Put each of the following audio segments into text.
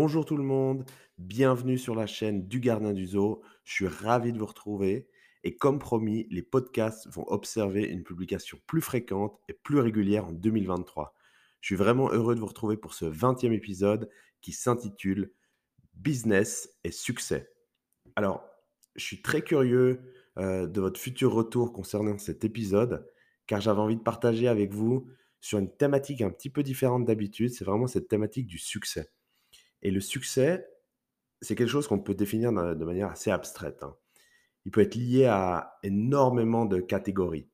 Bonjour tout le monde, bienvenue sur la chaîne du Gardien du Zoo. Je suis ravi de vous retrouver et comme promis, les podcasts vont observer une publication plus fréquente et plus régulière en 2023. Je suis vraiment heureux de vous retrouver pour ce 20e épisode qui s'intitule Business et succès. Alors, je suis très curieux euh, de votre futur retour concernant cet épisode car j'avais envie de partager avec vous sur une thématique un petit peu différente d'habitude. C'est vraiment cette thématique du succès. Et le succès, c'est quelque chose qu'on peut définir de manière assez abstraite. hein. Il peut être lié à énormément de catégories.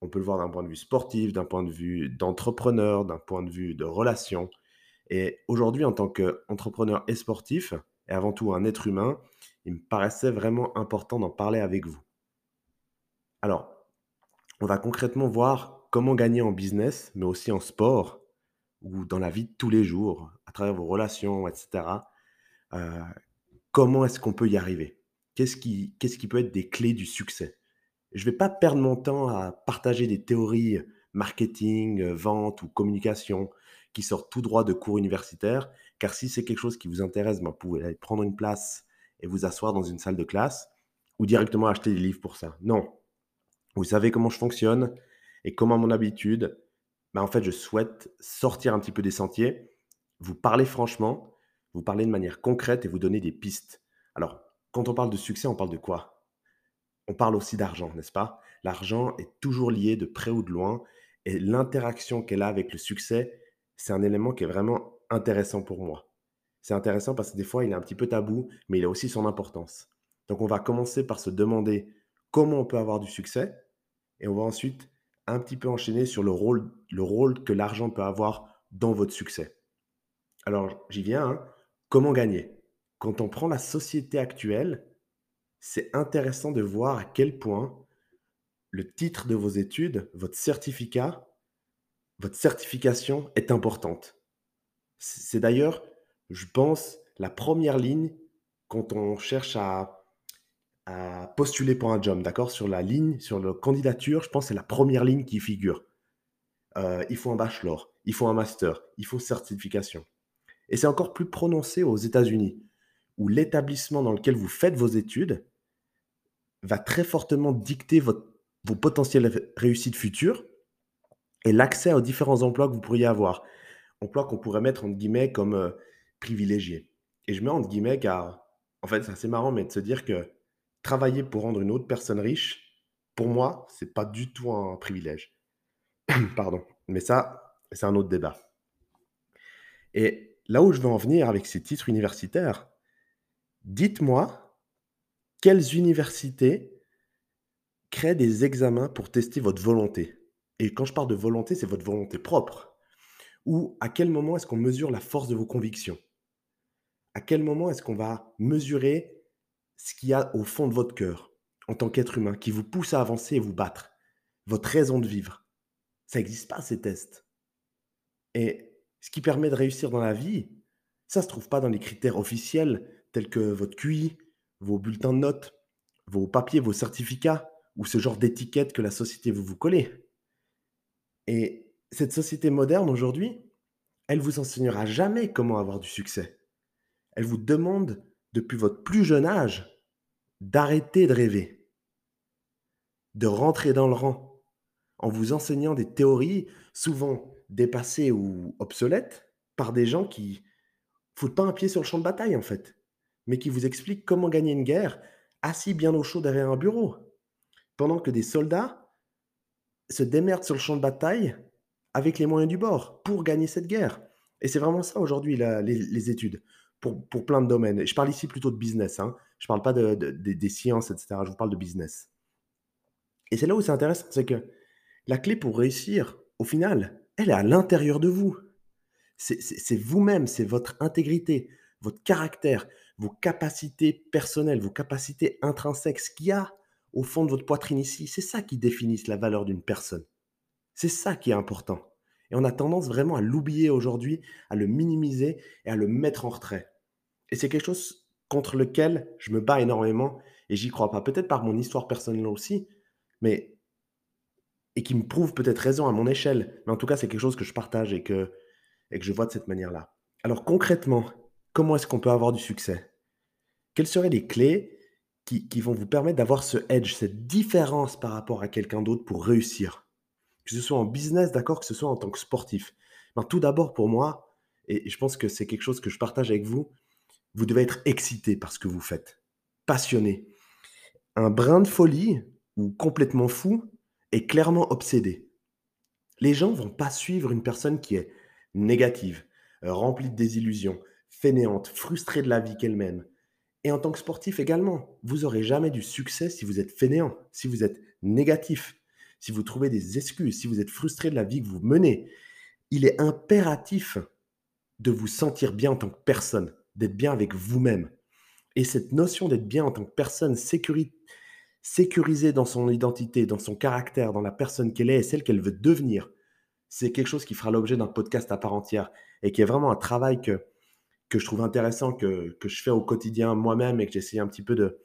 On peut le voir d'un point de vue sportif, d'un point de vue d'entrepreneur, d'un point de vue de relation. Et aujourd'hui, en tant qu'entrepreneur et sportif, et avant tout un être humain, il me paraissait vraiment important d'en parler avec vous. Alors, on va concrètement voir comment gagner en business, mais aussi en sport ou dans la vie de tous les jours, à travers vos relations, etc. Euh, comment est-ce qu'on peut y arriver? Qu'est-ce qui, qu'est-ce qui peut être des clés du succès? Je ne vais pas perdre mon temps à partager des théories marketing, euh, vente ou communication qui sortent tout droit de cours universitaires, car si c'est quelque chose qui vous intéresse, ben, vous pouvez aller prendre une place et vous asseoir dans une salle de classe ou directement acheter des livres pour ça. Non, vous savez comment je fonctionne et comment mon habitude, ben, en fait, je souhaite sortir un petit peu des sentiers, vous parler franchement, vous parler de manière concrète et vous donner des pistes. Alors, quand on parle de succès, on parle de quoi? On parle aussi d'argent, n'est-ce pas? L'argent est toujours lié de près ou de loin et l'interaction qu'elle a avec le succès, c'est un élément qui est vraiment intéressant pour moi. C'est intéressant parce que des fois, il est un petit peu tabou, mais il a aussi son importance. Donc, on va commencer par se demander comment on peut avoir du succès et on va ensuite un petit peu enchaîner sur le rôle, le rôle que l'argent peut avoir dans votre succès. Alors, j'y viens. hein. Comment gagner? Quand on prend la société actuelle, c'est intéressant de voir à quel point le titre de vos études, votre certificat, votre certification est importante. C'est c'est d'ailleurs, je pense, la première ligne quand on cherche à, postuler pour un job, d'accord? Sur la ligne, sur la candidature, je pense que c'est la première ligne qui figure. Euh, il faut un bachelor, il faut un master, il faut certification. Et c'est encore plus prononcé aux États-Unis, où l'établissement dans lequel vous faites vos études va très fortement dicter votre- vos potentielles ré- réussites futures et l'accès aux différents emplois que vous pourriez avoir. Emplois qu'on pourrait mettre entre guillemets comme euh, privilégiés. Et je mets entre guillemets car, en fait, c'est assez marrant, mais de se dire que travailler pour rendre une autre personne riche, pour moi, c'est pas du tout un privilège. Pardon. Mais ça, c'est un autre débat. Et là où je veux en venir avec ces titres universitaires, dites-moi quelles universités créent des examens pour tester votre volonté? Et quand je parle de volonté, c'est votre volonté propre. Ou à quel moment est-ce qu'on mesure la force de vos convictions? À quel moment est-ce qu'on va mesurer ce qu'il y a au fond de votre cœur en tant qu'être humain qui vous pousse à avancer et vous battre Votre raison de vivre. Ça n'existe pas ces tests. Et ce qui permet de réussir dans la vie, ça se trouve pas dans les critères officiels tels que votre QI, vos bulletins de notes, vos papiers, vos certificats ou ce genre d'étiquette que la société veut vous coller. Et cette société moderne aujourd'hui, elle vous enseignera jamais comment avoir du succès. Elle vous demande depuis votre plus jeune âge d'arrêter de rêver, de rentrer dans le rang en vous enseignant des théories souvent dépassées ou obsolètes par des gens qui foutent pas un pied sur le champ de bataille en fait, mais qui vous expliquent comment gagner une guerre assis bien au chaud derrière un bureau, pendant que des soldats se démerdent sur le champ de bataille avec les moyens du bord pour gagner cette guerre. Et c'est vraiment ça aujourd'hui les études pour, plein de domaines. Je parle ici plutôt de business, hein. je parle pas de, de- de- des sciences, etc. Je vous parle de business. Et c'est là où c'est intéressant, c'est que la clé pour réussir, au final, elle est à l'intérieur de vous. C'est vous-même, c'est votre intégrité, votre caractère, vos capacités personnelles, vos capacités intrinsèques, ce qu'il y a au fond de votre poitrine ici. C'est ça qui définit la valeur d'une personne. C'est ça qui est important. Et on a tendance vraiment à l'oublier aujourd'hui, à le minimiser et à le mettre en retrait. Et c'est quelque chose contre lequel je me bats énormément et j'y crois pas. Peut-être par mon histoire personnelle aussi, mais et qui me prouve peut-être raison à mon échelle. Mais en tout cas, c'est quelque chose que je partage et que, et que je vois de cette manière-là. Alors concrètement, comment est-ce qu'on peut avoir du succès? Quelles seraient les clés qui, vont vous permettre d'avoir ce edge, cette différence par rapport à quelqu'un d'autre pour réussir? Que ce soit en business, d'accord, que ce soit en tant que sportif. Tout d'abord, pour moi, et je pense que c'est quelque chose que je partage avec vous, vous devez être excité par ce que vous faites, passionné. Un brin de folie ou complètement fou est clairement obsédé. Les gens vont pas suivre une personne qui est négative, remplie de désillusions, fainéante, frustrée de la vie qu'elle mène. Et en tant que sportif également, vous n'aurez jamais du succès si vous êtes fainéant, si vous êtes négatif, si vous trouvez des excuses, si vous êtes frustré de la vie que vous menez. Il est impératif de vous sentir bien en tant que personne, d'être bien avec vous-même. Et cette notion d'être bien en tant que personne sécurisée dans son identité, dans son caractère, dans la personne qu'elle est et celle qu'elle veut devenir, c'est quelque chose qui fera l'objet d'un podcast à part entière et qui est vraiment un travail que, que je trouve intéressant, que, que je fais au quotidien moi-même et que j'essaie un petit peu de,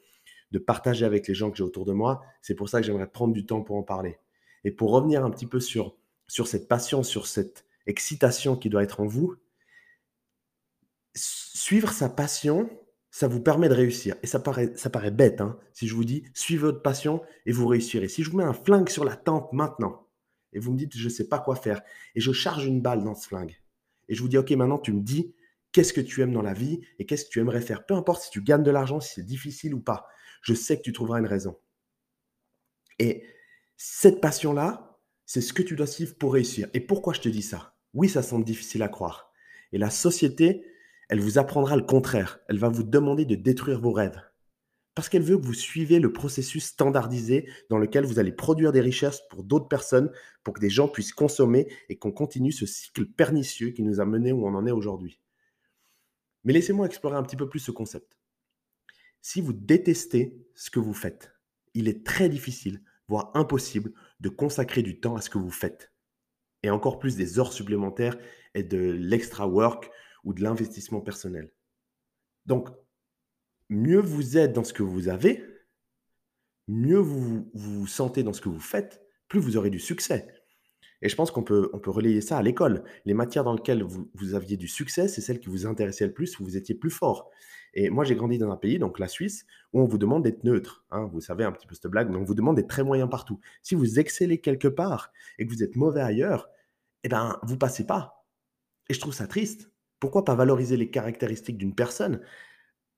de partager avec les gens que j'ai autour de moi. C'est pour ça que j'aimerais prendre du temps pour en parler. Et pour revenir un petit peu sur, sur cette passion, sur cette excitation qui doit être en vous, suivre sa passion, ça vous permet de réussir. Et ça paraît, ça paraît bête, hein, si je vous dis, suivez votre passion et vous réussirez. Si je vous mets un flingue sur la tempe maintenant, et vous me dites, je ne sais pas quoi faire, et je charge une balle dans ce flingue, et je vous dis, ok, maintenant tu me dis, qu'est-ce que tu aimes dans la vie et qu'est-ce que tu aimerais faire? Peu importe si tu gagnes de l'argent, si c'est difficile ou pas, je sais que tu trouveras une raison. Et cette passion-là, c'est ce que tu dois suivre pour réussir. Et pourquoi je te dis ça? Oui, ça semble difficile à croire. Et la société, elle vous apprendra le contraire. Elle va vous demander de détruire vos rêves. Parce qu'elle veut que vous suivez le processus standardisé dans lequel vous allez produire des richesses pour d'autres personnes, pour que des gens puissent consommer et qu'on continue ce cycle pernicieux qui nous a menés où on en est aujourd'hui. Mais laissez-moi explorer un petit peu plus ce concept. Si vous détestez ce que vous faites, il est très difficile, voire impossible, de consacrer du temps à ce que vous faites. Et encore plus des heures supplémentaires et de l'extra work ou de l'investissement personnel. Donc, mieux vous êtes dans ce que vous avez, mieux vous, vous sentez dans ce que vous faites, plus vous aurez du succès. Et je pense qu'on peut, on peut relayer ça à l'école. Les matières dans lesquelles vous, vous aviez du succès, c'est celles qui vous intéressaient le plus, où vous étiez plus fort. Et moi, j'ai grandi dans un pays, donc la Suisse, où on vous demande d'être neutre. Hein. vous savez un petit peu cette blague, mais on vous demande d'être très moyen partout. Si vous excellez quelque part et que vous êtes mauvais ailleurs, eh ben, vous passez pas. Et je trouve ça triste. Pourquoi pas valoriser les caractéristiques d'une personne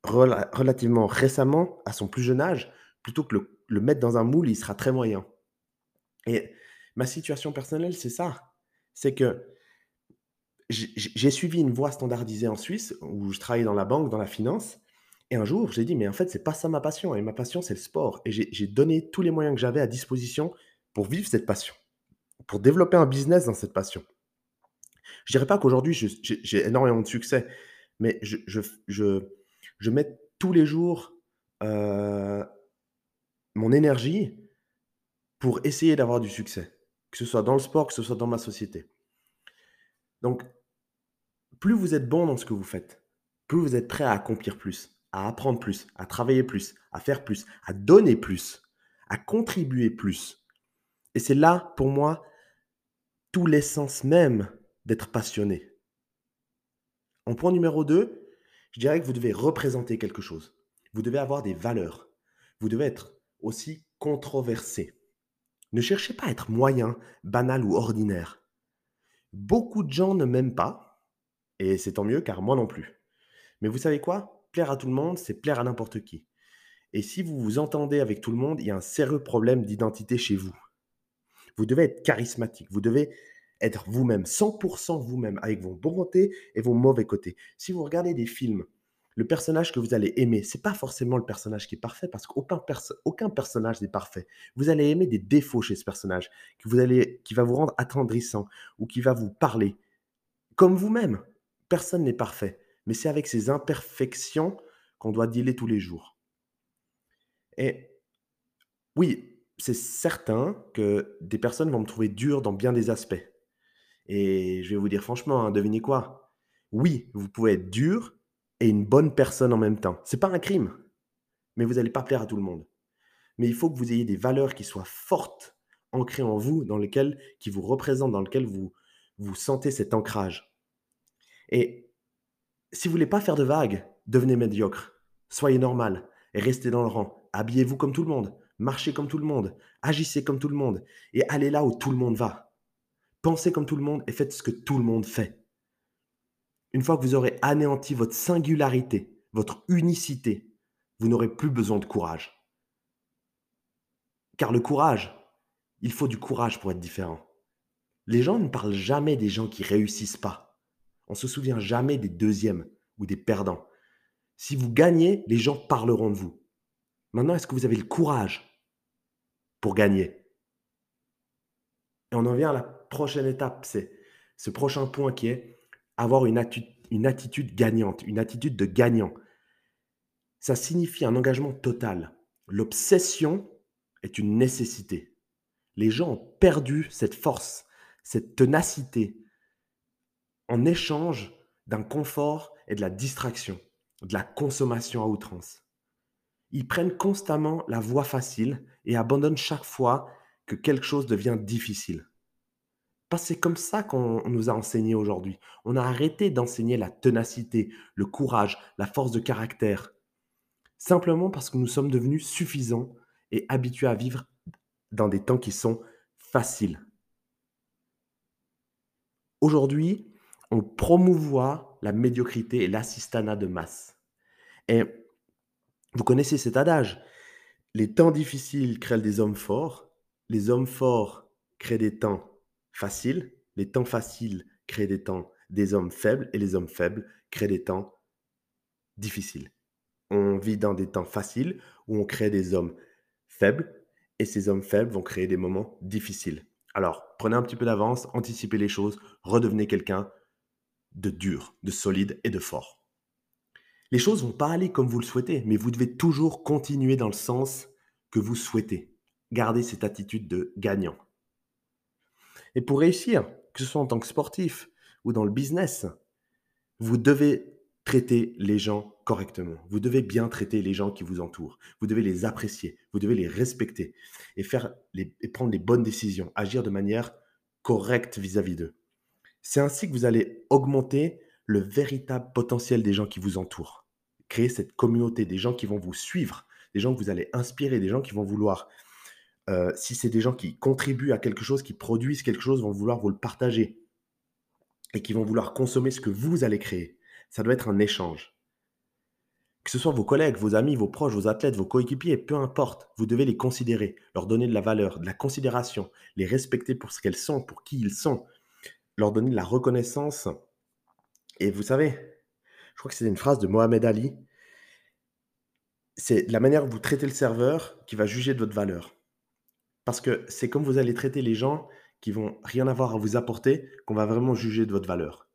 relativement récemment, à son plus jeune âge, plutôt que le, le mettre dans un moule, il sera très moyen. Et ma situation personnelle, c'est ça. C'est que j'ai suivi une voie standardisée en Suisse, où je travaillais dans la banque, dans la finance. Et un jour, j'ai dit, mais en fait, c'est pas ça ma passion. Et ma passion, c'est le sport. Et j'ai donné tous les moyens que j'avais à disposition pour vivre cette passion, pour développer un business dans cette passion. Je dirais pas qu'aujourd'hui, j'ai énormément de succès, mais je, je, je, je mets tous les jours euh, mon énergie pour essayer d'avoir du succès, que ce soit dans le sport, que ce soit dans ma société. Donc, plus vous êtes bon dans ce que vous faites, plus vous êtes prêt à accomplir plus, à apprendre plus, à travailler plus, à faire plus, à donner plus, à contribuer plus. Et c'est là, pour moi, tout l'essence même d'être passionné. En point numéro 2, je dirais que vous devez représenter quelque chose. Vous devez avoir des valeurs. Vous devez être aussi controversé. Ne cherchez pas à être moyen, banal ou ordinaire. Beaucoup de gens ne m'aiment pas, et c'est tant mieux car moi non plus. Mais vous savez quoi? Plaire à tout le monde, c'est plaire à n'importe qui. Et si vous vous entendez avec tout le monde, il y a un sérieux problème d'identité chez vous. Vous devez être charismatique, vous devez être vous-même, 100% vous-même, avec vos bons côtés et vos mauvais côtés. Si vous regardez des films, le personnage que vous allez aimer, c'est pas forcément le personnage qui est parfait, parce qu'aucun aucun personnage n'est parfait. Vous allez aimer des défauts chez ce personnage, que vous allez, qui va vous rendre attendrissant, ou qui va vous parler. Comme vous-même, personne n'est parfait, mais c'est avec ces imperfections qu'on doit dealer tous les jours. Et oui, c'est certain que des personnes vont me trouver dur dans bien des aspects. Et je vais vous dire franchement, hein, devinez quoi? Oui, vous pouvez être dur et une bonne personne en même temps. C'est pas un crime, mais vous n'allez pas plaire à tout le monde. Mais il faut que vous ayez des valeurs qui soient fortes, ancrées en vous, dans lesquelles, qui vous représentent, dans lesquelles vous, vous sentez cet ancrage. Et si vous voulez pas faire de vagues, devenez médiocre. Soyez normal restez dans le rang. Habillez-vous comme tout le monde, marchez comme tout le monde, agissez comme tout le monde et allez là où tout le monde va. Pensez comme tout le monde et faites ce que tout le monde fait. Une fois que vous aurez anéanti votre singularité, votre unicité, vous n'aurez plus besoin de courage. Car le courage, il faut du courage pour être différent. Les gens ne parlent jamais des gens qui réussissent pas. On se souvient jamais des deuxièmes ou des perdants. Si vous gagnez, les gens parleront de vous. Maintenant, est-ce que vous avez le courage pour gagner? Et on en vient à la prochaine étape, c'est ce prochain point qui est avoir une, attitude gagnante, une attitude de gagnant. Ça signifie un engagement total. L'obsession est une nécessité. Les gens ont perdu cette force, cette ténacité en échange d'un confort et de la distraction, de la consommation à outrance. Ils prennent constamment la voie facile et abandonnent chaque fois que quelque chose devient difficile. C'est comme ça qu'on nous a enseigné aujourd'hui. On a arrêté d'enseigner la ténacité, le courage, la force de caractère. Simplement parce que nous sommes devenus suffisants et habitués à vivre dans des temps qui sont faciles. Aujourd'hui, on promouvoit la médiocrité et l'assistanat de masse. Et vous connaissez cet adage. Les temps difficiles créent des hommes forts, les hommes forts créent des temps faciles, les temps faciles créent des temps des hommes faibles et les hommes faibles créent des temps difficiles. On vit dans des temps faciles où on crée des hommes faibles et ces hommes faibles vont créer des moments difficiles. Alors, prenez un petit peu d'avance, anticipez les choses, redevenez quelqu'un de dur, de solide et de fort. Les choses vont pas aller comme vous le souhaitez, mais vous devez toujours continuer dans le sens que vous souhaitez. Gardez cette attitude de gagnant. Et pour réussir, que ce soit en tant que sportif ou dans le business, vous devez traiter les gens correctement. Vous devez bien traiter les gens qui vous entourent. Vous devez les apprécier. Vous devez les respecter et, faire et prendre les bonnes décisions, agir de manière correcte vis-à-vis d'eux. C'est ainsi que vous allez augmenter le véritable potentiel des gens qui vous entourent créer cette communauté, des gens qui vont vous suivre, des gens que vous allez inspirer, des gens qui vont vouloir, euh, si c'est des gens qui contribuent à quelque chose, qui produisent quelque chose, vont vouloir vous le partager et qui vont vouloir consommer ce que vous allez créer. Ça doit être un échange. Que ce soit vos collègues, vos amis, vos proches, vos athlètes, vos coéquipiers, peu importe, vous devez les considérer, leur donner de la valeur, de la considération, les respecter pour ce qu'elles sont, pour qui ils sont, leur donner de la reconnaissance. Et vous savez, je crois que c'est une phrase de Mohamed Ali. C'est la manière dont vous traitez le serveur qui va juger de votre valeur. Parce que c'est comme vous allez traiter les gens qui vont rien avoir à vous apporter qu'on va vraiment juger de votre valeur.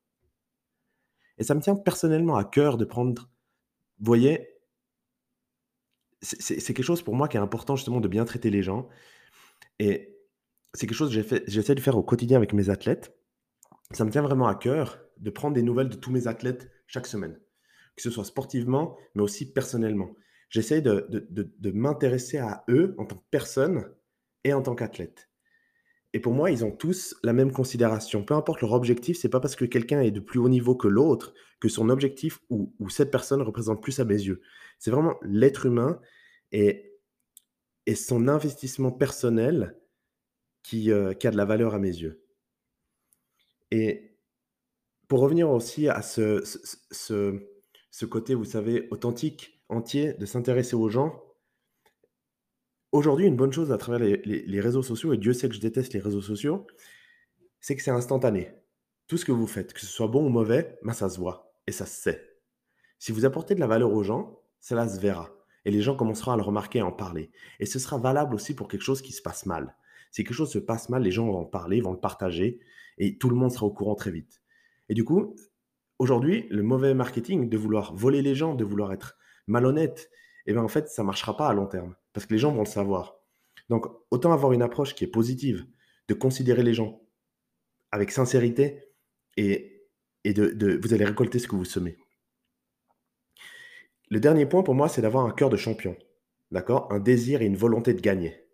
Et ça me tient personnellement à cœur de prendre, vous voyez, c'est quelque chose pour moi qui est important justement de bien traiter les gens. Et c'est quelque chose que j'essaie de faire au quotidien avec mes athlètes. Ça me tient vraiment à cœur de prendre des nouvelles de tous mes athlètes chaque semaine, que ce soit sportivement, mais aussi personnellement. J'essaie de, de, m'intéresser à eux en tant que personne en tant qu'athlète. Et pour moi, ils ont tous la même considération. Peu importe leur objectif, c'est pas parce que quelqu'un est de plus haut niveau que l'autre que son objectif ou, cette personne représente plus à mes yeux. C'est vraiment l'être humain et, et son investissement personnel qui, euh, a de la valeur à mes yeux. Et pour revenir aussi à ce, côté, vous savez, authentique, entier, de s'intéresser aux gens, aujourd'hui, une bonne chose à travers les, réseaux sociaux, et Dieu sait que je déteste les réseaux sociaux, c'est que c'est instantané. Tout ce que vous faites, que ce soit bon ou mauvais, ben ça se voit et ça se sait. Si vous apportez de la valeur aux gens, cela se verra. Et les gens commenceront à le remarquer et à en parler. Et ce sera valable aussi pour quelque chose qui se passe mal. Si quelque chose se passe mal, les gens vont en parler, vont le partager, et tout le monde sera au courant très vite. Et du coup, aujourd'hui, le mauvais marketing, de vouloir voler les gens, de vouloir être malhonnête, eh bien, en fait, ça ne marchera pas à long terme parce que les gens vont le savoir. Donc, autant avoir une approche qui est positive, de considérer les gens avec sincérité et, et de, vous allez récolter ce que vous semez. Le dernier point pour moi, c'est d'avoir un cœur de champion. D'accord? Un désir et une volonté de gagner.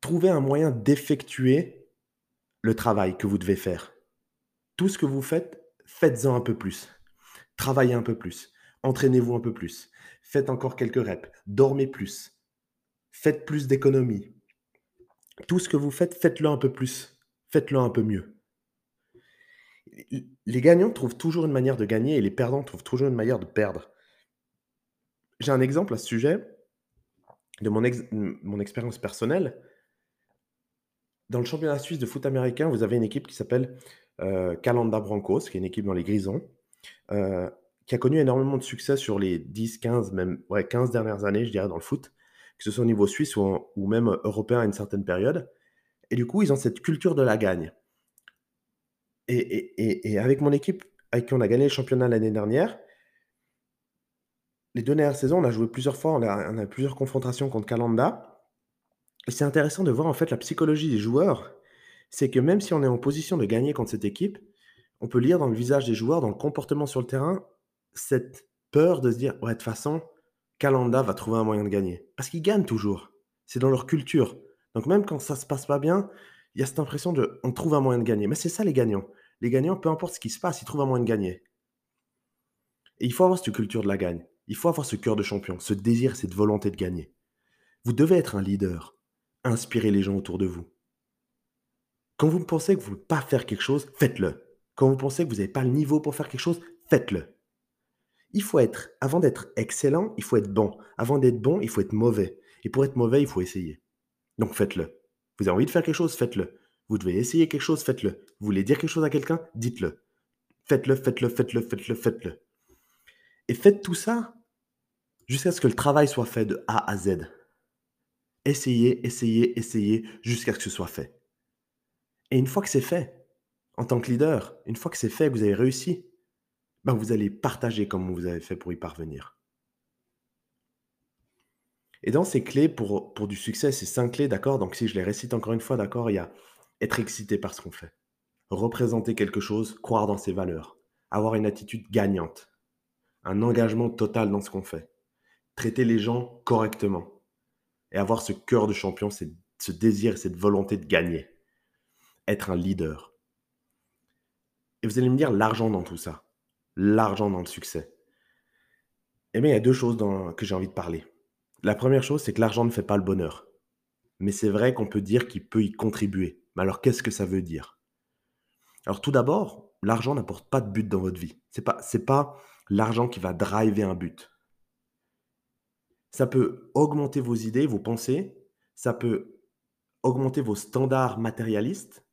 Trouver un moyen d'effectuer le travail que vous devez faire tout ce que vous faites, faites-en un peu plus. Travaillez un peu plus. Entraînez-vous un peu plus. Faites encore quelques reps. Dormez plus. Faites plus d'économies. Tout ce que vous faites, faites-le un peu plus. Faites-le un peu mieux. Les gagnants trouvent toujours une manière de gagner et les perdants trouvent toujours une manière de perdre. J'ai un exemple à ce sujet de mon, expérience personnelle. Dans le championnat suisse de foot américain, vous avez une équipe qui s'appelle euh, Calanda Brancos, qui est une équipe dans les Grisons, euh, qui a connu énormément de succès sur les 10, 15, même ouais, 15 dernières années, je dirais, dans le foot, que ce soit au niveau suisse ou, ou même européen à une certaine période. Et du coup, ils ont cette culture de la gagne. Et, et, et, avec mon équipe, avec qui on a gagné le championnat l'année dernière, les deux dernières saisons, on a joué plusieurs fois, on a, a plusieurs confrontations contre Calanda. Et c'est intéressant de voir en fait la psychologie des joueurs. C'est que même si on est en position de gagner contre cette équipe, on peut lire dans le visage des joueurs, dans le comportement sur le terrain, cette peur de se dire ouais, de toute façon, Calanda va trouver un moyen de gagner. Parce qu'ils gagnent toujours. C'est dans leur culture. Donc même quand ça se passe pas bien, il y a cette impression de on trouve un moyen de gagner. Mais c'est ça les gagnants. Les gagnants, peu importe ce qui se passe, ils trouvent un moyen de gagner. Et il faut avoir cette culture de la gagne. Il faut avoir ce cœur de champion, ce désir, cette volonté de gagner. Vous devez être un leader. Inspirez les gens autour de vous. Quand vous pensez que vous ne pouvez pas faire quelque chose, faites-le. Quand vous pensez que vous n'avez pas le niveau pour faire quelque chose, faites-le. Il faut être, avant d'être excellent, il faut être bon. Avant d'être bon, il faut être mauvais. Et pour être mauvais, il faut essayer. Donc faites-le. Vous avez envie de faire quelque chose, faites-le. Vous devez essayer quelque chose, faites-le. Vous voulez dire quelque chose à quelqu'un, dites-le. Faites-le, faites-le, faites-le, faites-le, faites-le. Et faites tout ça jusqu'à ce que le travail soit fait de A à Z. Essayez, essayez, essayez jusqu'à ce que ce soit fait. Et une fois que c'est fait, en tant que leader, une fois que c'est fait, que vous avez réussi, ben vous allez partager comment vous avez fait pour y parvenir. Et dans ces clés pour, pour du succès, ces cinq clés, d'accord Donc si je les récite encore une fois, d'accord, il y a être excité par ce qu'on fait, représenter quelque chose, croire dans ses valeurs, avoir une attitude gagnante, un engagement total dans ce qu'on fait, traiter les gens correctement et avoir ce cœur de champion, ce désir, cette volonté de gagner, être un leader. Et vous allez me dire l'argent dans tout ça, l'argent dans le succès. Eh bien, il y a deux choses que j'ai envie de parler. La première chose, c'est que l'argent ne fait pas le bonheur. Mais c'est vrai qu'on peut dire qu'il peut y contribuer. Mais alors, qu'est-ce que ça veut dire? Alors, tout d'abord, l'argent n'apporte pas de but dans votre vie. C'est pas, c'est pas l'argent qui va driver un but. Ça peut augmenter vos idées, vos pensées, ça peut augmenter vos standards matérialistes.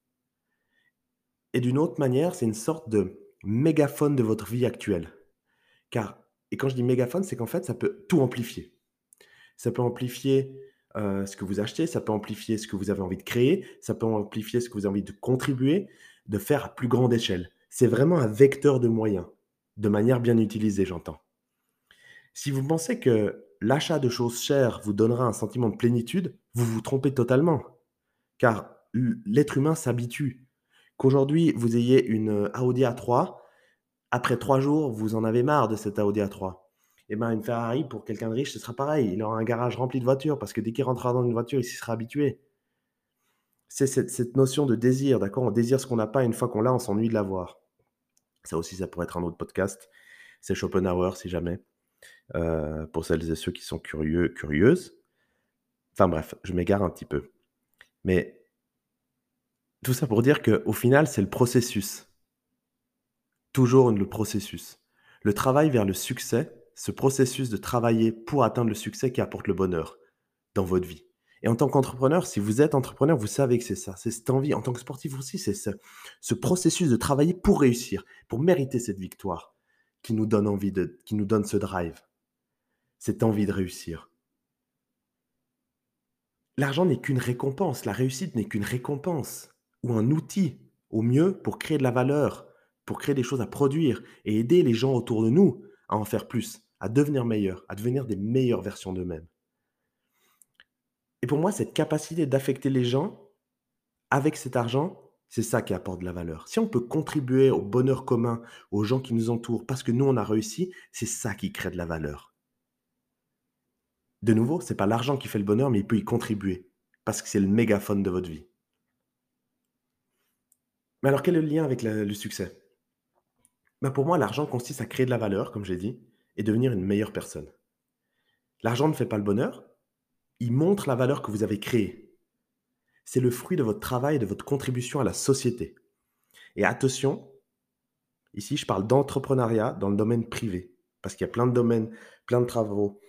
Et d'une autre manière, c'est une sorte de mégaphone de votre vie actuelle. Car, et quand je dis mégaphone, c'est qu'en fait, ça peut tout amplifier. Ça peut amplifier euh, ce que vous achetez, ça peut amplifier ce que vous avez envie de créer, ça peut amplifier ce que vous avez envie de contribuer, de faire à plus grande échelle. C'est vraiment un vecteur de moyens de manière bien utilisée, j'entends. Si vous pensez que l'achat de choses chères vous donnera un sentiment de plénitude, vous vous trompez totalement. Car l'être humain s'habitue. Qu'aujourd'hui, vous ayez une Audi A3, après trois jours, vous en avez marre de cette Audi A3. Et eh bien, une Ferrari, pour quelqu'un de riche, ce sera pareil. Il aura un garage rempli de voitures, parce que dès qu'il rentrera dans une voiture, il s'y sera habitué. C'est cette, notion de désir, d'accord? On désire ce qu'on n'a pas, une fois qu'on l'a, on s'ennuie de l'avoir. Ça aussi, ça pourrait être un autre podcast. C'est Schopenhauer, si jamais, euh, pour celles et ceux qui sont curieux, curieuses. Enfin bref, je m'égare un petit peu. Mais tout ça pour dire qu'au final, c'est le processus. Toujours le processus. Le travail vers le succès, ce processus de travailler pour atteindre le succès qui apporte le bonheur dans votre vie. Et en tant qu'entrepreneur, si vous êtes entrepreneur, vous savez que c'est ça, c'est cette envie. En tant que sportif aussi, c'est ce, processus de travailler pour réussir, pour mériter cette victoire qui nous donne envie de, qui nous donne ce drive, cette envie de réussir. L'argent n'est qu'une récompense, la réussite n'est qu'une récompense ou un outil au mieux pour créer de la valeur, pour créer des choses à produire et aider les gens autour de nous à en faire plus, à devenir meilleurs, à devenir des meilleures versions d'eux-mêmes. Et pour moi, cette capacité d'affecter les gens avec cet argent, c'est ça qui apporte de la valeur. Si on peut contribuer au bonheur commun, aux gens qui nous entourent, parce que nous, on a réussi, c'est ça qui crée de la valeur. De nouveau, c'est pas l'argent qui fait le bonheur, mais il peut y contribuer, parce que c'est le mégaphone de votre vie. Mais alors, quel est le lien avec le succès? Bah, Pour moi, l'argent consiste à créer de la valeur, comme j'ai dit, et devenir une meilleure personne. L'argent ne fait pas le bonheur, il montre la valeur que vous avez créée. C'est le fruit de votre travail et de votre contribution à la société. Et attention, ici je parle d'entrepreneuriat dans le domaine privé, parce qu'il y a plein de domaines, plein de travaux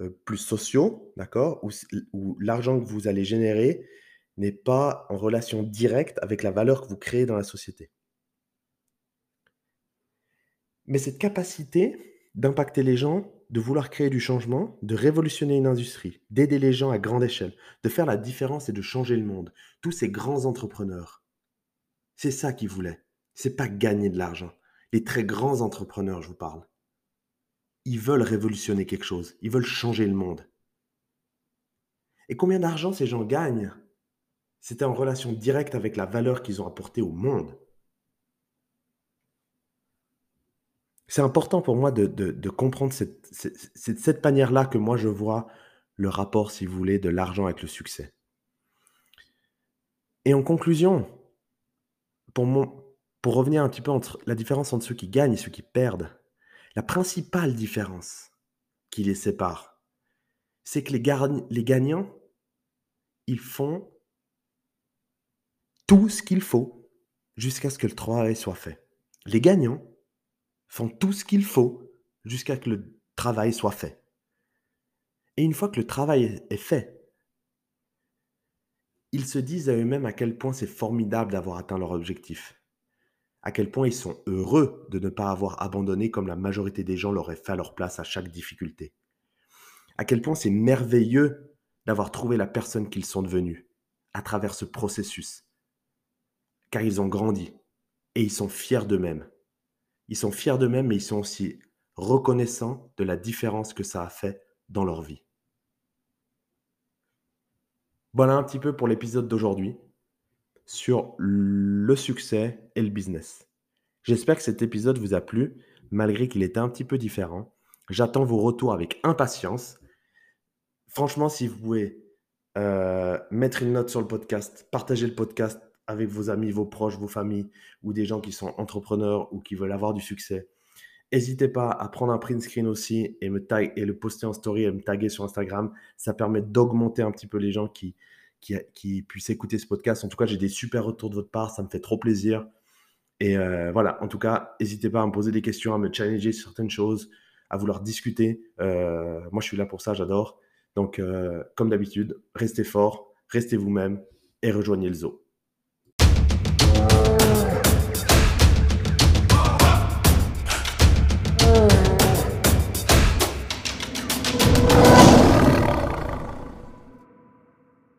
euh, plus sociaux, d'accord, où, où l'argent que vous allez générer n'est pas en relation directe avec la valeur que vous créez dans la société. Mais cette capacité d'impacter les gens, de vouloir créer du changement, de révolutionner une industrie, d'aider les gens à grande échelle, de faire la différence et de changer le monde, tous ces grands entrepreneurs, c'est ça qu'ils voulaient. C'est pas gagner de l'argent. Les très grands entrepreneurs, je vous parle. Ils veulent révolutionner quelque chose. Ils veulent changer le monde. Et combien d'argent ces gens gagnent C'était en relation directe avec la valeur qu'ils ont apportée au monde. C'est important pour moi de, comprendre cette, cette, cette manière-là que moi je vois le rapport, si vous voulez, de l'argent avec le succès. Et en conclusion, pour, pour revenir un petit peu entre la différence entre ceux qui gagnent et ceux qui perdent, la principale différence qui les sépare, c'est que les, les gagnants, ils font tout ce qu'il faut jusqu'à ce que le travail soit fait. Les gagnants font tout ce qu'il faut jusqu'à ce que le travail soit fait. Et une fois que le travail est fait, ils se disent à eux-mêmes à quel point c'est formidable d'avoir atteint leur objectif, à quel point ils sont heureux de ne pas avoir abandonné comme la majorité des gens l'auraient fait à leur place à chaque difficulté, à quel point c'est merveilleux d'avoir trouvé la personne qu'ils sont devenus à travers ce processus, car ils ont grandi et ils sont fiers d'eux-mêmes. Ils sont fiers d'eux-mêmes, mais ils sont aussi reconnaissants de la différence que ça a fait dans leur vie. Voilà un petit peu pour l'épisode d'aujourd'hui sur le succès et le business. J'espère que cet épisode vous a plu, malgré qu'il était un petit peu différent. J'attends vos retours avec impatience. Franchement, si vous pouvez euh, mettre une note sur le podcast, partager le podcast avec vos amis, vos proches, vos familles ou des gens qui sont entrepreneurs ou qui veulent avoir du succès. N'hésitez pas à prendre un print screen aussi et, me tag, et le poster en story et me taguer sur Instagram. Ça permet d'augmenter un petit peu les gens qui, qui, puissent écouter ce podcast. En tout cas, j'ai des super retours de votre part. Ça me fait trop plaisir. Et euh, voilà, en tout cas, n'hésitez pas à me poser des questions, à me challenger sur certaines choses, à vouloir discuter. Euh, moi, je suis là pour ça, j'adore. Donc, euh, comme d'habitude, restez fort, restez vous-même et rejoignez le zoo.